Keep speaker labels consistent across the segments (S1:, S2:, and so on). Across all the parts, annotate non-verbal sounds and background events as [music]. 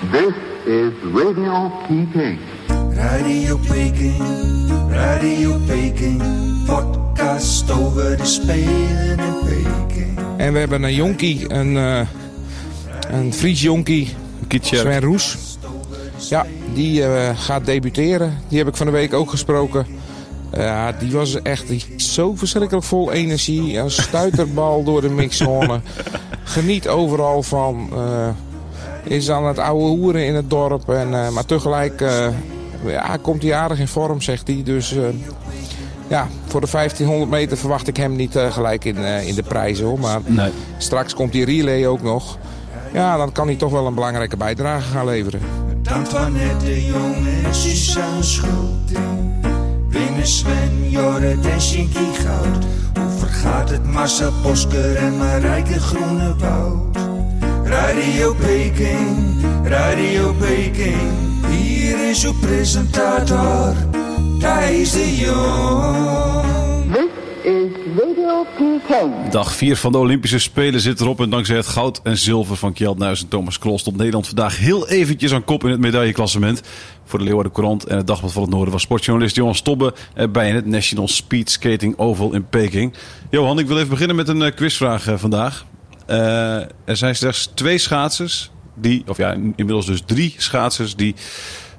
S1: This is Radio Peking.
S2: Radio Peking, Radio Peking, podcast over de Spelen in Peking.
S3: En we hebben een jonkie, een, eh een Fries jonkie, Sven Roes. Ja, die eh, gaat debuteren. Die heb ik van de week ook gesproken. Ja, die was echt die zo verschrikkelijk vol energie. Een stuiterbal door de mixzone. [laughs] Geniet overal van. eh, is aan het oude hoeren in het dorp. En, eh, maar tegelijk eh, ja, komt hij aardig in vorm, zegt hij. Dus eh, ja, voor de 1500 meter verwacht ik hem niet gelijk in, eh, in de prijzen. Hoor. Maar
S4: Nee.
S3: straks komt die relay ook nog. Ja, dan kan hij toch wel een belangrijke bijdrage gaan leveren.
S2: Antoinette de Jong en Suzanne. Winnen Sven, Jorrit en Shinky Goud. Hoe vergaat het Marcel Bosker en Marijke Groenewoud? Radio Peking, Radio Peking. Hier is uw presentator, Thijs de Jong.
S1: This is Radio Peking.
S4: Dag 4 van de Olympische Spelen zit erop. En dankzij het goud en zilver van Kjeld Nuis en Thomas Krol stond Nederland vandaag heel eventjes aan kop in het medailleklassement. Voor de Leeuwarden Courant en het Dagblad van het Noorden was sportjournalist Johan Stobbe bij in het National Speed Skating Oval in Peking. Johan, ik wil even beginnen met een eh, quizvraag eh, vandaag. Eh, er zijn slechts twee schaatsers, die, of ja, inmiddels dus drie schaatsers die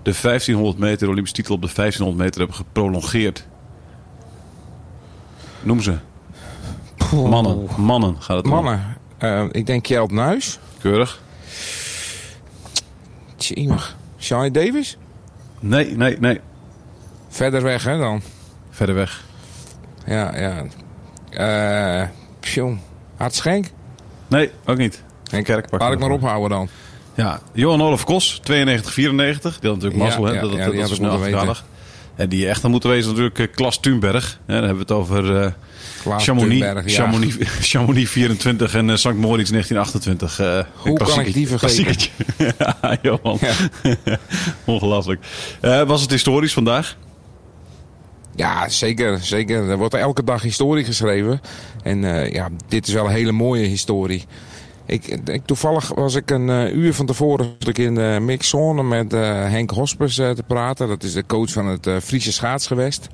S4: de 1500 meter, de Olympische titel op de 1500 meter hebben geprolongeerd. Noem ze. Mannen, mannen gaat het om.
S3: Mannen, eh, ik denk Kjeld Nuis.
S4: Keurig.
S3: Tjemig. Davis?
S4: Nee, nee, nee.
S3: Verder weg, hè dan?
S4: Verder weg.
S3: Ja, ja. Eh Pjong. Hart Schenk?
S4: Nee, ook niet. Geen kerkpak.
S3: Laat ik maar ophouden dan.
S4: Ja, Johan Olaf Kos, 92, 94. Die had natuurlijk mazzel,
S3: Ja,
S4: hè?
S3: ja,
S4: dat, dat,
S3: ja,
S4: dat is afgedaagd. En die echt had moeten wezen natuurlijk eh, Klas Thunberg. Hè, dan hebben we het over eh
S3: Klaas
S4: Chamonix,
S3: Thunberg, ja.
S4: Chamonix, [laughs] Chamonix 24 en eh St. Moritz 1928. eh, een
S3: Hoe kan ik die vergeten?
S4: klassiekertje. [laughs] ja, Johan. [laughs] Ongelooflijk. Eh, was het historisch vandaag?
S3: Ja, zeker, zeker. Er wordt elke dag historie geschreven. En eh, ja, dit is wel een hele mooie historie. Ik, ik, toevallig was ik een eh, uur van tevoren in de mixzone met eh, Henk Hospers te praten. Dat is de coach van het Friese schaatsgewest.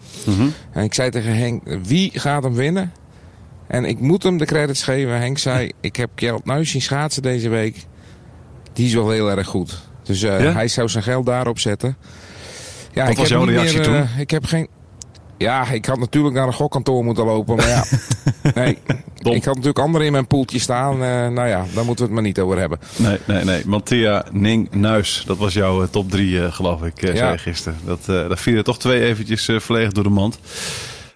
S3: En ik zei tegen Henk, wie gaat hem winnen? En ik moet hem de credits geven. Henk zei, [laughs] ik heb Kjeld Nuis zien schaatsen deze week. Die is wel heel erg goed. Dus
S4: Ja?
S3: hij zou zijn geld daarop zetten. Ja,
S4: Wat
S3: ik
S4: was
S3: heb
S4: jouw reactie
S3: meer,
S4: toen?
S3: ik heb geen... Ja, ik had natuurlijk naar een gokkantoor moeten lopen. Maar ja, [laughs] nee,
S4: Dom.
S3: ik had natuurlijk anderen in mijn poeltje staan. Eh, nou ja, daar moeten we het maar niet over hebben.
S4: Nee, nee, nee. Mantia Ning Nuis. Dat was jouw eh, top 3, geloof ik, eh,
S3: Ja.
S4: gisteren. Dat, eh daar vielen toch twee eventjes eh verlegen door de mand.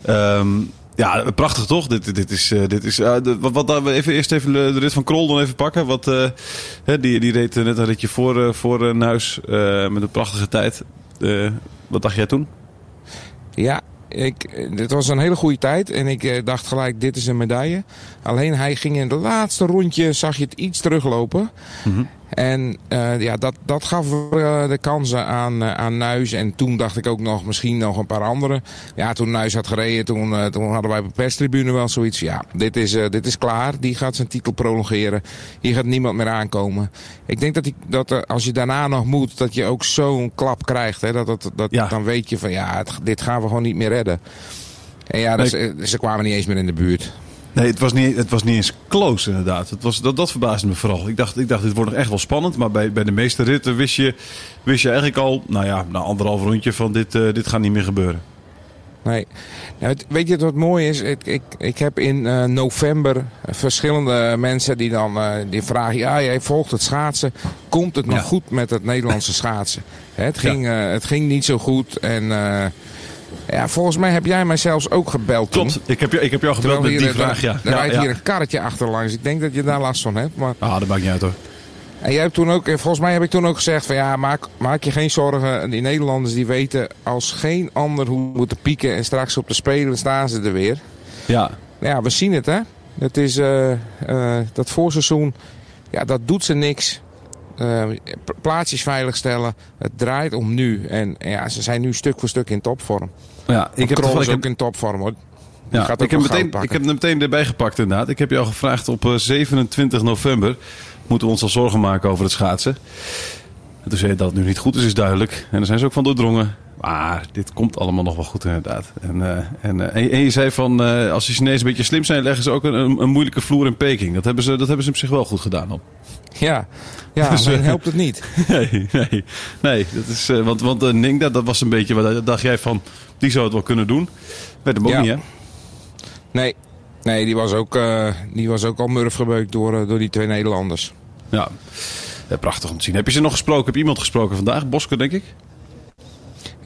S4: Ehm, ja, prachtig toch? Dit, dit is, eh, dit is eh, de- wat, wat, even, eerst even de, rit van Krol dan even pakken. Wat, eh, die, die reed eh, net een ritje voor, eh, voor eh, Nuis eh, met een prachtige tijd. Eh, wat dacht jij toen?
S3: Ja, ik, eh, was een hele goede tijd. En ik eh, dacht gelijk, dit is een medaille. Alleen hij ging in het laatste rondje, zag je het iets teruglopen. En eh, ja, dat, dat gaf eh, de kansen aan, eh, aan Nuis. En toen dacht ik ook nog, misschien nog een paar anderen. Ja, toen Nuis had gereden, toen, toen hadden wij op de perstribune wel zoiets. Ja, dit is, dit is klaar. Die gaat zijn titel prolongeren. Hier gaat niemand meer aankomen. Ik denk dat, die, dat als je daarna nog moet, dat je ook zo'n klap krijgt. Hè, dat, dat, dat,
S4: Ja.
S3: Dan weet je van, ja, het- dit gaan we gewoon niet meer redden. En ja, dus, ze kwamen niet eens meer in de buurt.
S4: Nee, het was niet, het was niet eens close inderdaad. Het was, dat, dat verbaasde me vooral. Ik dacht, ik dacht, dit wordt nog echt wel spannend. Maar bij, bij de meeste ritten wist je, wist je eigenlijk al, nou ja, na anderhalf rondje van dit, eh, dit gaat niet meer gebeuren.
S3: Nee. Nou, het- weet je wat mooi is? Ik, ik, ik heb in eh, november verschillende mensen die dan eh, die vragen... Ja, jij volgt het schaatsen. Komt het nog
S4: Ja.
S3: goed met het Nederlandse schaatsen? Hè, het, ging, het ging niet zo goed. En ja, volgens mij heb jij mij zelfs ook gebeld toen.
S4: Klopt, ik heb, jou- ik heb jou gebeld met die
S3: eh,
S4: vraag, ja.
S3: Er
S4: ja,
S3: rijdt
S4: ja.
S3: hier een karretje achterlangs. Ik denk dat je daar last van hebt. Maar
S4: Ah, dat maakt niet uit hoor.
S3: En jij hebt toen ook, en volgens mij heb ik toen ook gezegd van ja, maak, maak je geen zorgen. Die Nederlanders die weten als geen ander hoe moeten pieken. En straks op de Spelen staan ze er weer.
S4: Ja,
S3: Ja, we zien het hè. Het is eh, eh, dat voorseizoen, ja, dat doet ze niks. Eh, pla- plaatsjes veiligstellen. Het draait om nu. En ja, ze zijn nu stuk voor stuk in topvorm.
S4: ja ik heb
S3: Krol is ook in topvorm hoor.
S4: Ja, ik, heb meteen, ik heb hem meteen erbij gepakt inderdaad. Ik heb je al gevraagd op eh, 27 november. Moeten we ons al zorgen maken over het schaatsen. En toen zei je dat het nu niet goed is, is duidelijk. En daar zijn ze ook van doordrongen. Maar dit komt allemaal nog wel goed inderdaad. En, eh, en, eh, en, je- en je zei van, eh, als de Chinezen een beetje slim zijn, leggen ze ook een, een, moeilijke vloer in Peking. Dat hebben, ze, dat hebben ze op zich wel goed gedaan op.
S3: Ja, ja [laughs]
S4: Dus,
S3: helpt het niet. [laughs]
S4: Nee, nee, nee. Dat is, want want Ningda, dat was een beetje, wat dacht jij van, die zou het wel kunnen doen. Werd hem ook
S3: Ja.
S4: niet hè?
S3: Nee, nee die, was ook, die was ook al murf gebeukt door, door die twee Nederlanders.
S4: Ja. Ja, prachtig om te zien. Heb je ze nog gesproken? Heb je iemand gesproken vandaag? Bosker, denk ik?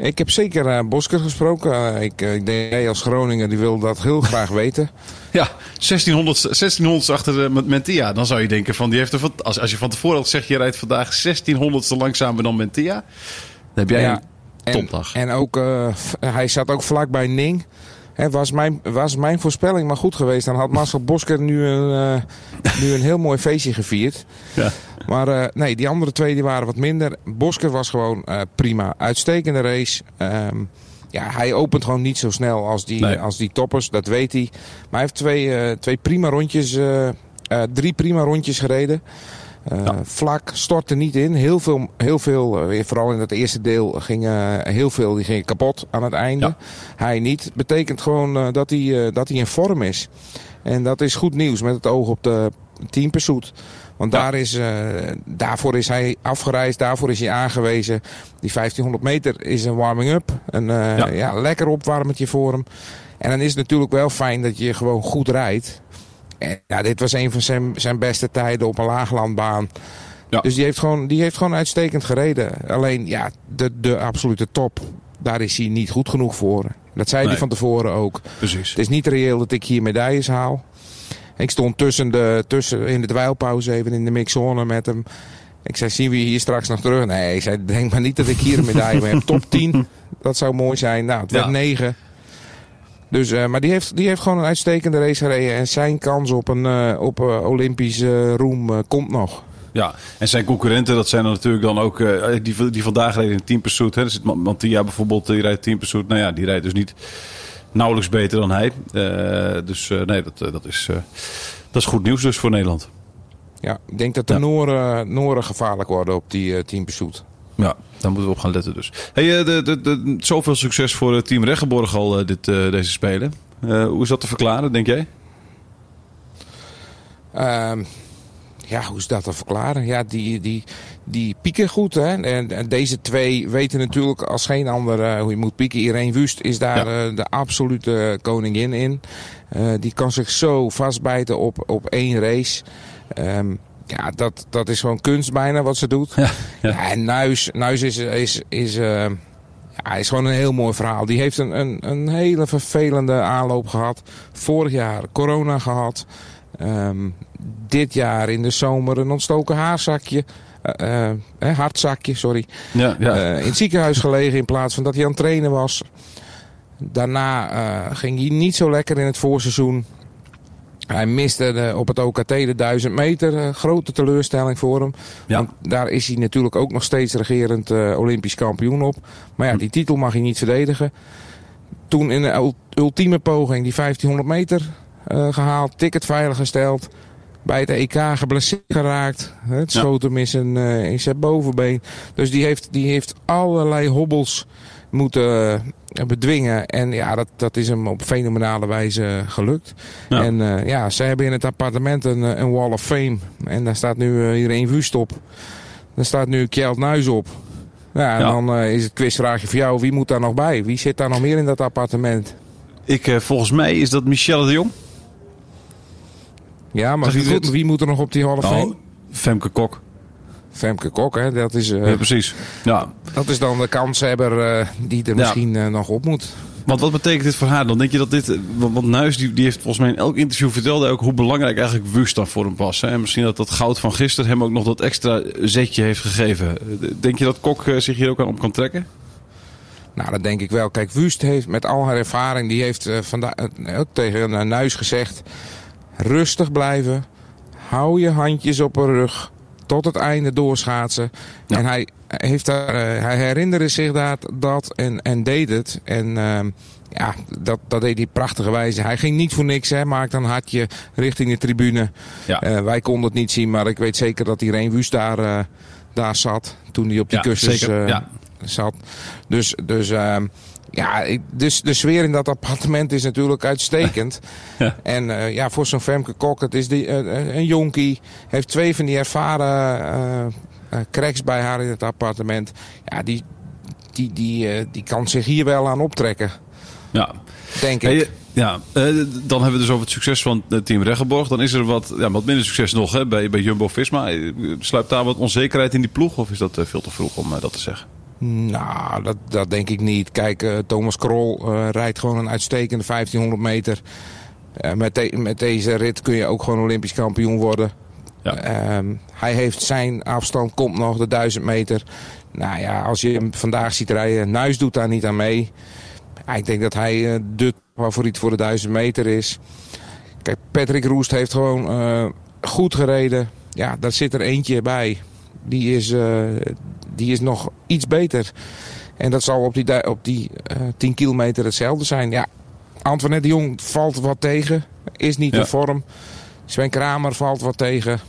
S3: Ik heb zeker eh, Bosker gesproken. Eh, ik, eh, ik denk, jij als Groninger die wil dat heel graag [laughs] weten.
S4: Ja, 1600, 1600 achter uh, Mentia. Dan zou je denken van die heeft er als, als je van tevoren had gezegd je rijdt vandaag 1600 langzamer dan Mentia. Dan heb jij
S3: Ja,
S4: een
S3: En,
S4: topdag.
S3: en ook, eh, f- hij zat ook vlakbij Ning. Was, mijn, was mijn voorspelling maar goed geweest, dan had Marcel Bosker nu een, eh, nu een heel mooi feestje gevierd.
S4: Ja.
S3: Maar eh, nee, die andere twee die waren wat minder. Bosker was gewoon eh, prima. Uitstekende race. Ehm, ja, hij opent gewoon niet zo snel als die,
S4: Nee.
S3: als die toppers, dat weet hij. Maar hij heeft twee, twee prima rondjes, drie prima rondjes gereden. Eh,
S4: Ja.
S3: Vlak stortte niet in. Heel veel, heel veel eh, vooral in het eerste deel, gingen heel veel die gingen kapot aan het einde.
S4: Ja.
S3: Hij niet. Betekent gewoon eh, dat, hij, eh, dat hij in vorm is. En dat is goed nieuws met het oog op de teampursuit. Want
S4: Ja.
S3: daar is, eh, daarvoor is hij afgereisd, daarvoor is hij aangewezen. Die 1500 meter is een warming-up. Een eh,
S4: Ja.
S3: ja. lekker opwarmetje voor hem. En dan is het natuurlijk wel fijn dat je gewoon goed rijdt. En, ja, dit was een van zijn, zijn beste tijden op een laaglandbaan.
S4: Ja.
S3: Dus die heeft, gewoon, die heeft gewoon uitstekend gereden. Alleen ja, de, de absolute top, daar is hij niet goed genoeg voor. Dat zei
S4: Nee.
S3: hij van tevoren ook.
S4: Precies.
S3: Het is niet reëel dat ik hier medailles haal. Ik stond tussen de, tussen, in de dweilpauze even in de mixzone met hem. Ik zei, zien we je hier straks nog terug? Nee, ik zei, denk maar niet dat ik hier een medaille mee heb. Top 10, [laughs] dat zou mooi zijn. Nou, het werd
S4: Ja.
S3: 9. Dus, eh, maar die heeft, die heeft gewoon een uitstekende race gereden. En zijn kans op een eh, op, eh, Olympische roem komt nog.
S4: Ja, en zijn concurrenten, dat zijn dan natuurlijk dan ook die, die vandaag reden in team pursuit. Hè. Er zit bijvoorbeeld, die rijdt team pursuit. Nou ja, die rijdt dus niet nauwelijks beter dan hij. Dus nee, dat, dat, is, dat is goed nieuws dus voor Nederland.
S3: Ja, ik denk dat de
S4: Ja.
S3: Nooren, Nooren gevaarlijk worden op die uh, team pursuit.
S4: Ja, daar moeten we op gaan letten dus. Hey, eh, de, de, de, zoveel succes voor het team Reggeborg al eh, dit, eh, deze Spelen. Eh, hoe is dat te verklaren, denk jij?
S3: Ehm, ja, hoe is dat te verklaren? Ja, die, die, die pieken goed. Hè? En, en deze twee weten natuurlijk als geen ander eh, hoe je moet pieken. Irene Wust is daar
S4: Ja.
S3: eh, de absolute koningin in. Eh, die kan zich zo vastbijten op, op één race. Ehm, ja, dat, dat is gewoon kunst bijna wat ze doet.
S4: Ja, ja.
S3: Ja, en Nuis, Nuis is, is, is, eh, ja, is gewoon een heel mooi verhaal. Die heeft een, een, een hele vervelende aanloop gehad. Vorig jaar corona gehad. Ehm, dit jaar in de zomer een ontstoken haarzakje. eh, hartzakje, sorry.
S4: Ja, ja.
S3: In het ziekenhuis gelegen in plaats van dat hij aan het trainen was. Daarna ging hij niet zo lekker in het voorseizoen. Hij miste de, op het OKT de 1000 meter. eh, grote teleurstelling voor hem.
S4: Ja.
S3: Want daar is hij natuurlijk ook nog steeds regerend eh, Olympisch kampioen op. Maar ja, die titel mag hij niet verdedigen. Toen in de ul- ultieme poging die 1500 meter eh, gehaald. Ticket veilig gesteld. Bij het EK geblesseerd geraakt. Het schoot hem in zijn, in zijn bovenbeen. Dus die heeft, die heeft allerlei hobbels moeten bedwingen. En ja, dat, dat is hem op fenomenale wijze gelukt.
S4: Ja.
S3: En eh, ja, zij hebben in het appartement een, eh, een Wall of Fame. En daar staat nu eh, Irene Wust op. Daar staat nu Kjeld Nuis op. Ja, en
S4: Ja.
S3: dan eh, is het quizvraagje voor jou. Wie moet daar nog bij? Wie zit daar nog meer in dat appartement?
S4: Ik, eh, volgens mij is dat Michelle de Jong.
S3: Ja, maar wie, wie moet er nog op die Hall of Fame?
S4: Oh, Femke Kok.
S3: Femke Kok, hè? Dat is, eh,
S4: Ja, precies. Ja,
S3: dat is dan de kanshebber eh, die er misschien eh, nog op moet.
S4: Want wat betekent dit voor haar dan? Denk je dat dit... Want Nuis die, die heeft volgens mij in elk interview vertelde ook hoe belangrijk eigenlijk Wust dan voor hem was. Hè? En misschien dat dat goud van gisteren hem ook nog dat extra zetje heeft gegeven. Denk je dat Kok zich hier ook aan op kan trekken?
S3: Nou, dat denk ik wel. Kijk, Wust heeft met al haar ervaring, die heeft uh, vandaag ook tegen Nuis gezegd... rustig blijven, hou je handjes op haar rug, tot het einde doorschaatsen. Ja. En hij, heeft daar, uh, hij herinnerde zich dat, dat en, en deed het. En uh, ja, dat, dat deed hij prachtige wijze. Hij ging niet voor niks, hè, maakte een hartje richting de tribune. Ja. Uh, wij konden het niet zien, maar ik weet zeker dat Irene Wust daar, daar zat. Toen hij op die ja, kussens ja. zat. Dus, dus ehm, ja, dus de sfeer in dat appartement is natuurlijk uitstekend. [laughs] ja. En uh, ja, voor zo'n Femke Kok, het is die, uh, een jonkie. Heeft twee van die ervaren uh, cracks bij haar in het appartement. Ja, die, die, die, die kan zich hier wel aan optrekken.
S4: Ja.
S3: Denk ik. Hey,
S4: ja, dan hebben we dus over het succes van het team Reggenborg. Dan is er wat, ja, wat minder succes nog hè, bij, bij Jumbo-Visma. Sluipt daar wat onzekerheid in die ploeg? Of is dat veel te vroeg om dat te zeggen?
S3: Nou, dat, dat denk ik niet. Kijk, uh, Thomas Krol uh, rijdt gewoon een uitstekende 1500 meter. Uh, met, de, met deze rit kun je ook gewoon Olympisch kampioen worden. Ja. Um, hij heeft zijn afstand, komt nog de 1000 meter. Nou ja, als je hem vandaag ziet rijden, Nuis doet daar niet aan mee. Ik denk dat hij de favoriet voor de 1000 meter is. Kijk, Patrick Roest heeft gewoon goed gereden. Ja, daar zit er eentje bij. Die is, die is nog iets beter. En dat zal op die, op die uh, 10 kilometer hetzelfde zijn. Ja, Antoinette de Jong valt wat tegen. Is niet ja. in vorm. Sven Kramer valt wat tegen.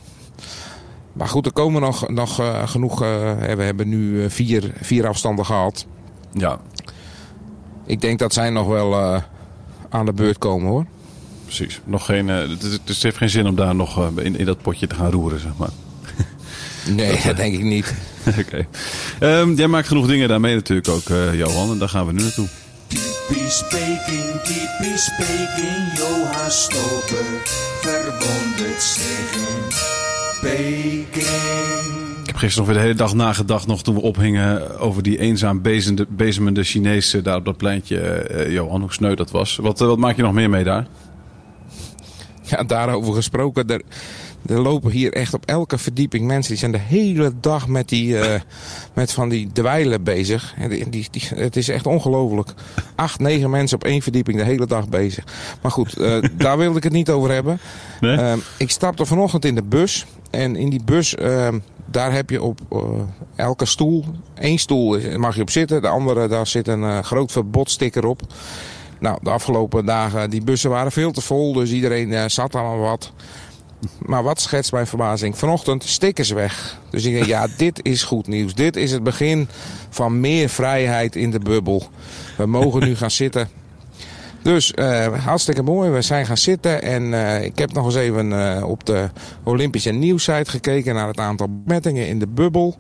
S3: Maar goed, er komen nog, nog uh, genoeg. Uh, we hebben nu vier, vier afstanden gehad.
S4: Ja.
S3: Ik denk dat zij nog wel aan de beurt komen hoor.
S4: Precies. Nog geen, het, het heeft geen zin om daar nog in, in dat potje te gaan roeren, zeg maar.
S3: Nee, dat [laughs] denk ik niet. [laughs]
S4: Oké. Okay. Um, jij maakt genoeg dingen daarmee natuurlijk ook, uh, Johan. En daar gaan we nu naartoe. Typisch Peking, typisch Peking, Johan Stoper verwondert zich in Peking. Ik heb gisteren nog weer de hele dag nagedacht, nog toen we ophingen over die eenzaam bezemende, bezemende Chinezen daar op dat pleintje. Uh, Johan, hoe sneu dat was. Wat, uh, wat maak je nog meer mee daar?
S3: Ja, daarover gesproken. Er, er lopen hier echt op elke verdieping mensen. Die zijn de hele dag met, die, uh, [laughs] met van die dweilen bezig. En die, die, die, het is echt ongelooflijk. Acht, negen mensen op één verdieping de hele dag bezig. Maar goed, uh, [laughs] daar wilde ik het niet over hebben. Nee? Uh, ik stapte vanochtend in de bus. En in die bus, ehm, daar heb je op uh, elke stoel... één stoel mag je op zitten. De andere, daar zit een groot verbodsticker op. Nou, de afgelopen dagen, die bussen waren veel te vol. Dus iedereen zat allemaal wat. Maar wat schetst mijn verbazing? Vanochtend stikken ze weg. Dus ik denk, ja, [laughs] dit is goed nieuws. Dit is het begin van meer vrijheid in de bubbel. We mogen nu gaan zitten. Dus uh, hartstikke mooi. We zijn gaan zitten. En uh, ik heb nog eens even uh, op de Olympische nieuwsite gekeken naar het aantal besmettingen in de bubbel.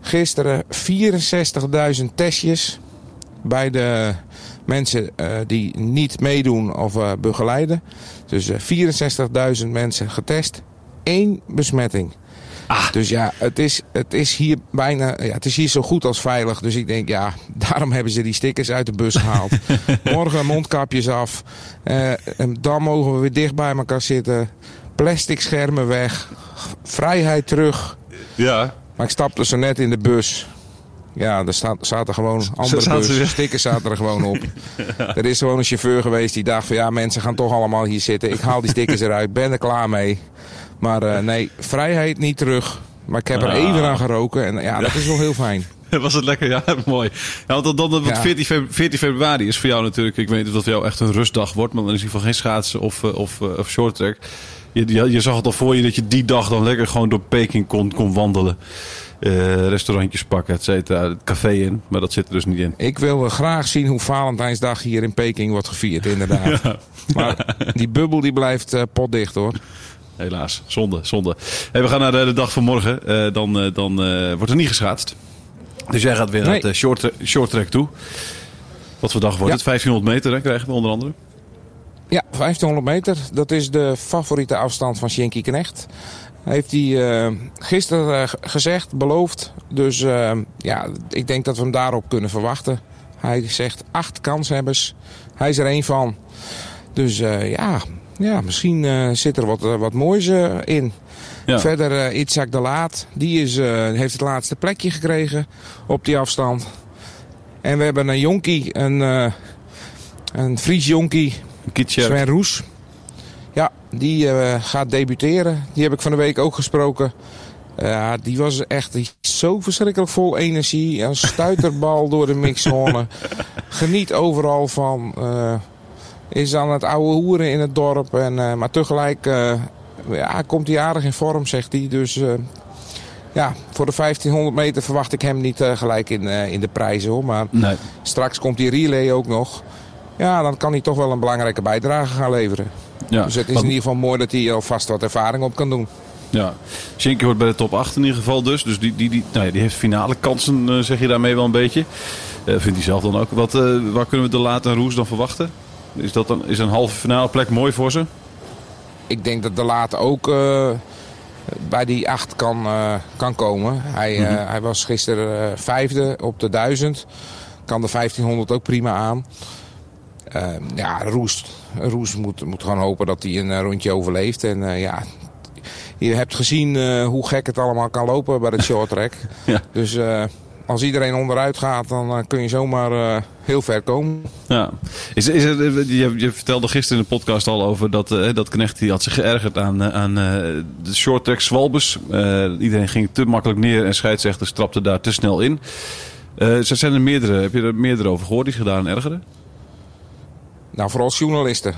S3: Gisteren 64.000 testjes bij de mensen die niet meedoen of begeleiden. Dus 64.000 mensen getest. één besmetting. Ah. Dus ja, het is, het is hier bijna, ja, het is hier zo goed als veilig. Dus ik denk, ja, [laughs] daarom hebben ze die stickers uit de bus gehaald. [laughs] Morgen mondkapjes af. Uh, en dan mogen we weer dicht bij elkaar zitten. Plastic schermen weg. Vrijheid terug.
S4: Ja.
S3: Maar ik stapte zo net in de bus. Ja, er staat, zaten gewoon andere bus, stickers zaten er gewoon op. [laughs] Er is gewoon een chauffeur geweest die dacht van ja, mensen gaan toch allemaal hier zitten. Ik haal die stickers [laughs] eruit, ben er klaar mee. Maar uh, nee, vrijheid niet terug. Maar ik heb er ah. even aan geroken en ja, dat is wel heel fijn. [laughs]
S4: Was het lekker? Ja, mooi. Ja, want dan, dan, ja. 14, februari, 14 februari is voor jou natuurlijk, ik weet niet of dat voor jou echt een rustdag wordt, maar dan is in ieder geval geen schaatsen of, eh, of, of, of short track. Je, je, je, zag het al voor je dat je die dag dan lekker gewoon door Peking kon, kon wandelen. Uh, restaurantjes pakken, et cetera. Het café in, maar dat zit er dus niet in.
S3: Ik wil graag zien hoe Valentijnsdag hier in Peking wordt gevierd, inderdaad. [laughs] ja. Maar die bubbel die blijft uh, potdicht hoor.
S4: Helaas, zonde, zonde. Hey, we gaan naar de, de dag van morgen. Uh, dan dan wordt er niet geschaatst. Dus jij gaat weer nee. naar het short, short track toe. Wat voor dag wordt ja. het? 1500 meter hè, krijgen we onder andere.
S3: Ja, 1500 meter. Dat is de favoriete afstand van Shinky Knecht. Heeft hij uh, gisteren uh, gezegd, beloofd. Dus uh, ja, ik denk dat we hem daarop kunnen verwachten. Hij zegt acht kanshebbers. Hij is er één van. Dus eh, ja, ja, misschien eh, zit er wat, eh, wat moois eh, in.
S4: Ja.
S3: Verder eh Itzhak de Laat. Die is, eh, heeft het laatste plekje gekregen op die afstand. En we hebben een jonkie, een, eh, een Fries jonkie. Sven Roes. Die eh, gaat debuteren. Die heb ik van de week ook gesproken. Ja, die was echt die zo verschrikkelijk vol energie. Een stuiterbal [laughs] door de mixzone. Geniet overal van. eh, is aan het oude hoeren in het dorp. En, eh, maar tegelijk ja, komt hij aardig in vorm, zegt hij. Dus ja, voor de 1500 meter verwacht ik hem niet gelijk in, in de prijzen. Hoor. Maar
S4: Nee.
S3: straks komt die relay ook nog. Ja, dan kan hij toch wel een belangrijke bijdrage gaan leveren.
S4: Ja.
S3: Dus het is in ieder geval mooi dat hij alvast wat ervaring op kan doen.
S4: Ja, Schenke hoort bij de top 8 in ieder geval dus. Dus die, die, die, nou ja, die heeft finale kansen, eh, zeg je daarmee wel een beetje. Eh, vindt hij zelf dan ook. Wat, eh, waar kunnen we de Laat en Roes dan verwachten? Is, dat dan, is een halve finale plek mooi voor ze?
S3: Ik denk dat de laat ook bij die acht kan, kan komen. Hij, eh, hij was gisteren vijfde op de 1000. Kan de 1500 ook prima aan. Eh, ja, Roes, Roes moet, moet gewoon hopen dat hij een eh, rondje overleeft. En eh, ja, je hebt gezien eh, hoe gek het allemaal kan lopen bij het [laughs] short track.
S4: Ja.
S3: Dus als iedereen onderuit gaat, dan kun je zomaar heel ver komen.
S4: Ja. Is, is er, je, je vertelde gisteren in de podcast al over dat, dat Knecht die had zich geërgerd aan, aan de short track zwalbes. Eh, iedereen ging te makkelijk neer en scheidsrechters trapte daar te snel in. Zijn er meerdere, heb je er meerdere over gehoord die zich gedaan ergeren?
S3: Nou, vooral journalisten.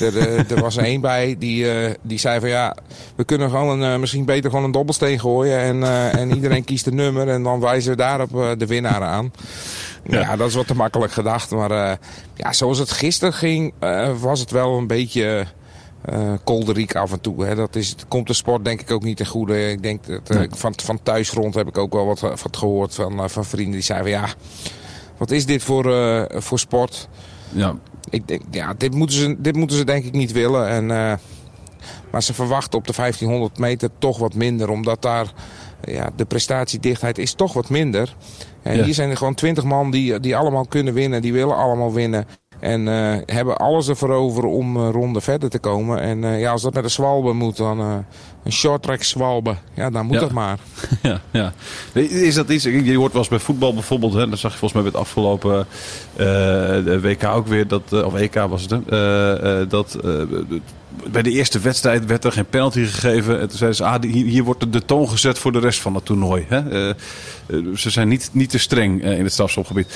S3: Er, eh, er was er één bij die, eh, die zei van ja, we kunnen gewoon een, eh, misschien beter gewoon een dobbelsteen gooien. En, en iedereen kiest een nummer en dan wijzen we daarop de winnaar aan. Ja.
S4: Ja.
S3: dat is wat te makkelijk gedacht. Maar ja, zoals het gisteren ging, was het wel een beetje kolderiek af en toe. Hè. Dat is, het komt de sport denk ik ook niet ten goede. Ik denk dat,
S4: Nee.
S3: van, van thuisgrond heb ik ook wel wat, wat gehoord van, van vrienden die zeiden van ja, wat is dit voor, voor sport?
S4: Ja,
S3: Ik denk, ja, dit moeten ze, dit moeten ze denk ik niet willen. En, eh, maar ze verwachten op de 1500 meter toch wat minder. Omdat daar ja, de prestatiedichtheid is toch wat minder. En
S4: Ja.
S3: hier zijn er gewoon 20 man die, die allemaal kunnen winnen. Die willen allemaal winnen. En eh, hebben alles ervoor over om een ronde verder te komen. En eh, ja, als dat met een zwalbe moet, dan een short track zwalbe. Ja, dan moet
S4: Ja.
S3: dat maar. [laughs]
S4: ja, ja. Is dat iets, je hoort wel eens bij voetbal bijvoorbeeld, hè, dat zag je volgens mij bij het afgelopen WK ook weer, dat, of EK was het, hè, dat bij de eerste wedstrijd werd er geen penalty gegeven. En toen zeiden ze, ah, hier, wordt de, toon gezet voor de rest van het toernooi. Hè. Ze zijn niet, niet te streng in het strafschopgebied.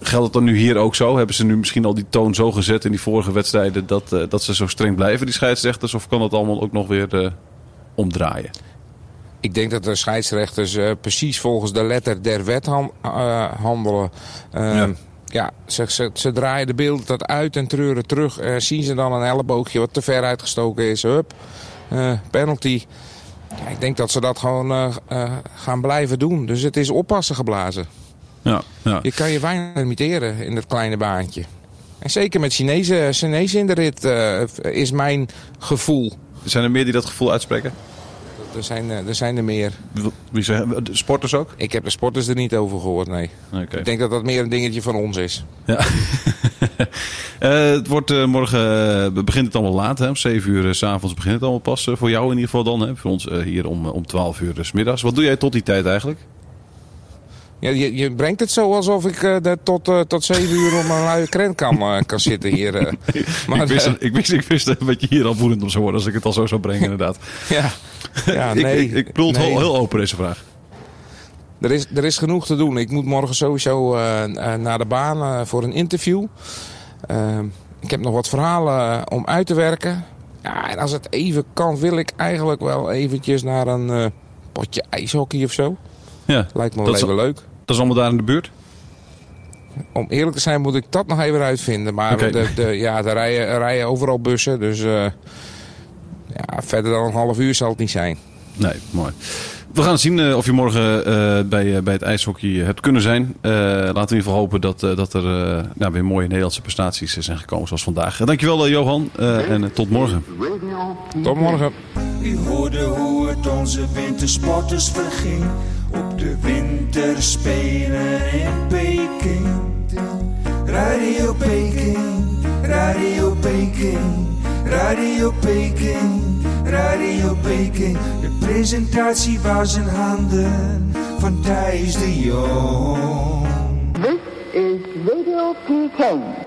S4: Geldt het dan nu hier ook zo? Hebben ze nu misschien al die toon zo gezet in die vorige wedstrijden dat, eh, dat ze zo streng blijven, die scheidsrechters? Of kan dat allemaal ook nog weer eh, omdraaien?
S3: Ik denk dat de scheidsrechters eh, precies volgens de letter der wet han- handelen. Ehm,
S4: Ja.
S3: ja, ze, ze, ze draaien de beelden dat uit en treuren terug. Zien ze dan een elleboogje wat te ver uitgestoken is. Hup, penalty. Ja, ik denk dat ze dat gewoon gaan blijven doen. Dus het is oppassen geblazen.
S4: Ja, ja.
S3: Je kan je weinig imiteren in dat kleine baantje. En zeker met Chinezen, Chinezen in de rit eh, is mijn gevoel.
S4: Zijn er meer die dat gevoel uitspreken?
S3: Er zijn, eh, er zijn er meer.
S4: Wie de sporters ook?
S3: Ik heb de sporters er niet over gehoord, nee.
S4: Oké.
S3: Ik denk dat dat meer een dingetje van ons is.
S4: Ja. [laughs] Eh, het wordt eh, morgen, begint het allemaal laat. Hè? Om 7 uur s s'avonds begint het allemaal pas. voor jou in ieder geval dan. Hè? Voor ons hier om, om 12 uur s middags. Wat doe jij tot die tijd eigenlijk?
S3: Ja, je, je brengt het zo alsof ik daar tot, eh, tot zeven uur om een luie krent kan, eh, kan zitten hier. [laughs] Maar,
S4: ik, wist, ik, wist, ik wist dat je hier al woedend op zou worden als ik het al zo zou brengen inderdaad. [laughs]
S3: ja, ja [laughs]
S4: ik,
S3: nee.
S4: ik, ik
S3: nee.
S4: heel, heel open deze vraag.
S3: Er, is, er is genoeg te doen. Ik moet morgen sowieso naar de baan voor een interview. Ik heb nog wat verhalen om uit te werken. Ja, en als het even kan, wil ik eigenlijk wel eventjes naar een potje ijshockey of zo.
S4: Ja,
S3: Lijkt me wel
S4: Dat is-
S3: even leuk.
S4: dat is allemaal daar in de buurt.
S3: Om eerlijk te zijn moet ik dat nog even uitvinden. Maar de, de, ja, er rijden, er rijden overal bussen. Dus eh, ja, verder dan een half uur zal het niet zijn.
S4: Nee, mooi. We gaan zien eh, of je morgen eh, bij, eh, bij het ijshockey hebt kunnen zijn. Eh, laten we in ieder geval hopen dat, eh, dat er eh, nou, weer mooie Nederlandse prestaties zijn gekomen zoals vandaag. Dankjewel Johan eh, en tot morgen.
S3: Tot morgen.
S2: U hoorde hoe het onze wintersporters verging op de winter. winterspelen in Peking. Radio Peking, Radio Peking, Radio Peking, Radio Peking. De presentatie was in handen van Thijs de Jong.
S1: This is Radio Peking.